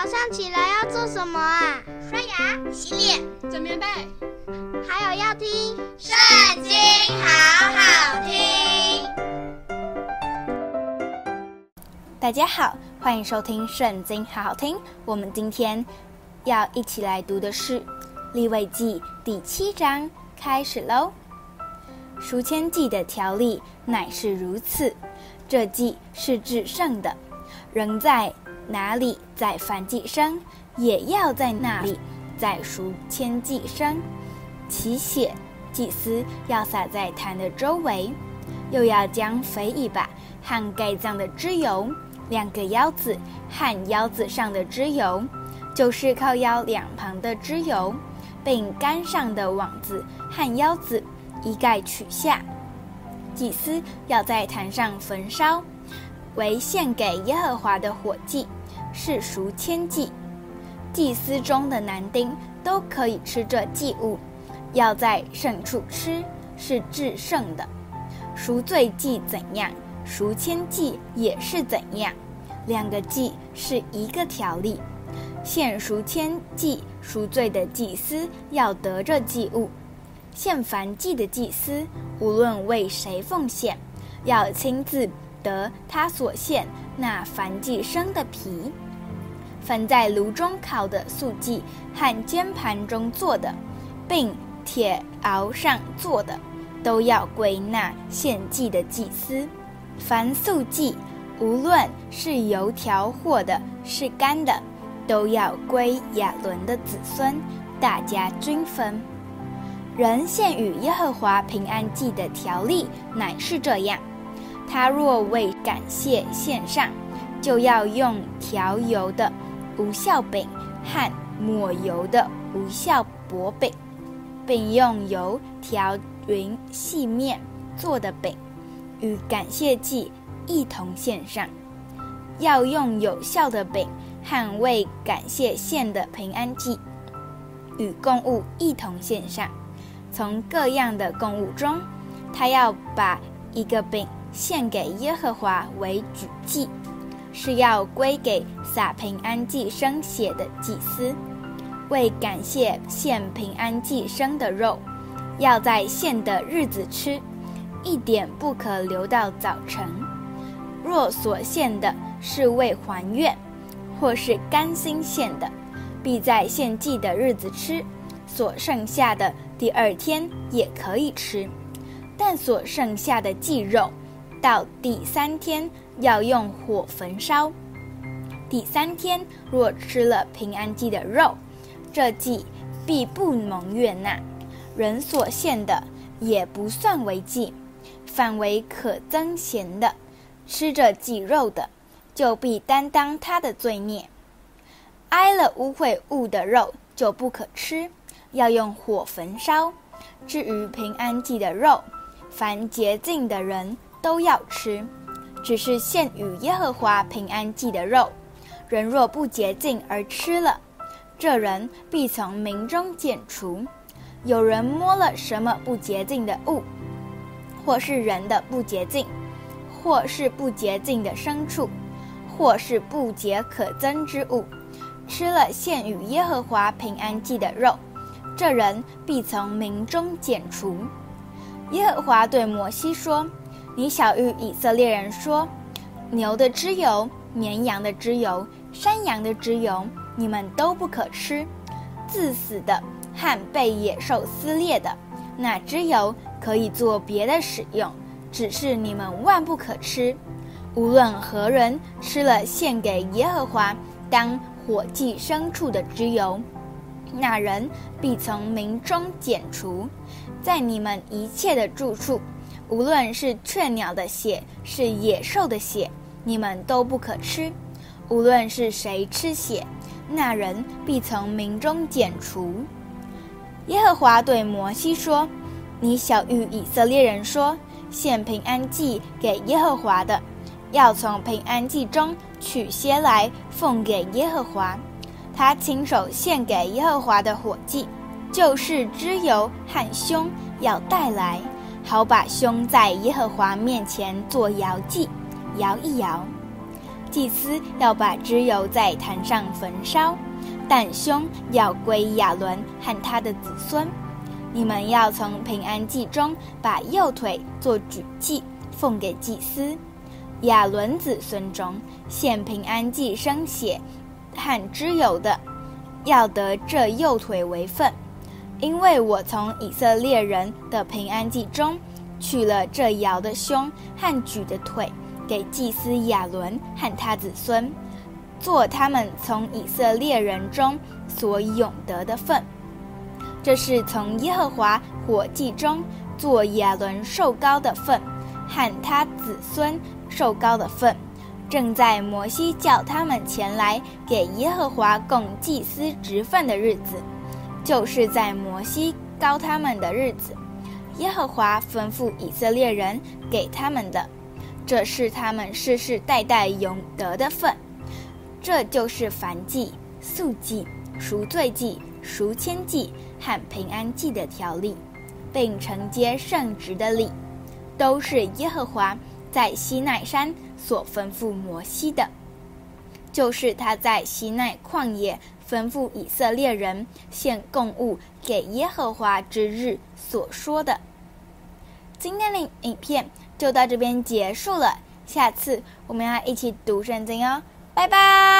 早上起来要做什么啊？刷牙、洗脸、整棉被，还有要听《圣经》，好好听。大家好，欢迎收听《圣经》，好好听。我们今天要一起来读的是《利未记》第七章，开始喽。赎愆祭的条例乃是如此：这祭是至圣的，仍在哪里在燔祭生，也要在那里在赎千祭生。其血，祭司要撒在坛的周围，又要将肥一把和盖脏的脂油，两个腰子和腰子上的脂油，就是靠腰两旁的脂油，并杆上的网子和腰子，一概取下。祭司要在坛上焚烧，为献给耶和华的火祭。是赎愆祭，祭司中的男丁都可以吃这祭物，要在圣处吃，是至圣的。赎罪祭怎样，赎愆祭也是怎样，两个祭是一个条例。献赎愆祭赎罪的祭司要得这祭物，献燔祭的祭司无论为谁奉献，要亲自得他所献那燔祭生的皮。凡在炉中烤的素祭和煎盘中做的，并铁鏊上做的，都要归那献祭的祭司。凡素祭，无论是油条或的，是干的，都要归亚伦的子孙，大家均分。人献与耶和华平安祭的条例乃是这样：他若为感谢献上，就要用调油的。无效饼和抹油的无效薄饼，并用油调匀细面做的饼，与感谢祭一同献上。要用有效的饼和为感谢献的平安祭，与供物一同献上。从各样的供物中，他要把一个饼献给耶和华为举祭。是要归给打平安祭生血的祭司，为感谢献平安祭生的肉，要在献的日子吃，一点不可留到早晨。若所献的是为还愿，或是甘心献的，必在献祭的日子吃；所剩下的第二天也可以吃，但所剩下的祭肉，到第三天。要用火焚烧。第三天若吃了平安祭的肉，这祭必不蒙悦纳，人所献的也不算为祭，反为可增咸的。吃着祭肉的，就必担当他的罪孽。挨了污秽物的肉就不可吃，要用火焚烧。至于平安祭的肉，凡洁净的人都要吃。只是献与耶和华平安祭的肉，人若不洁净而吃了，这人必从民中剪除。有人摸了什么不洁净的物，或是人的不洁净，或是不洁净的牲畜，或是不洁可憎之物，吃了献与耶和华平安祭的肉，这人必从民中剪除。耶和华对摩西说。你晓諭以色列人说：牛的脂油、绵羊的脂油、山羊的脂油，你们都不可吃；自死的和被野兽撕裂的，那脂油可以做别的使用，只是你们万不可吃。无论何人吃了献给耶和华当火祭牲畜的脂油，那人必从民中剪除，在你们一切的住处。无论是雀鸟的血，是野兽的血，你们都不可吃。无论是谁吃血，那人必从民中剪除。耶和华对摩西说：“你晓諭以色列人说，献平安祭给耶和华的，要从平安祭中取些来奉给耶和华。他亲手献给耶和华的火祭，就是脂油和胸，要带来。”好把胸在耶和华面前做摇祭，摇一摇。祭司要把脂油在坛上焚烧，但胸要归亚伦和他的子孙。你们要从平安祭中把右腿做举祭，奉给祭司。亚伦子孙中献平安祭生血和脂油的，要得这右腿为分，因为我从以色列人的平安祭中取了这摇的胸和举的腿，给祭司亚伦和他子孙，做他们从以色列人中所永得的份。这是从耶和华火祭中做亚伦受膏的份，和他子孙受膏的份，正在摩西叫他们前来给耶和华供祭司职份的日子，就是在摩西高他们的日子，耶和华吩咐以色列人给他们的，这是他们世世代代永得的分。这就是燔祭、素祭、赎罪祭、赎愆祭和平安祭的条例，并承接圣职的礼，都是耶和华在西奈山所吩咐摩西的，就是他在西奈旷野吩咐以色列人献供物给耶和华之日所说的。今天的影片就到这边结束了，下次我们要一起读圣经哦，拜拜。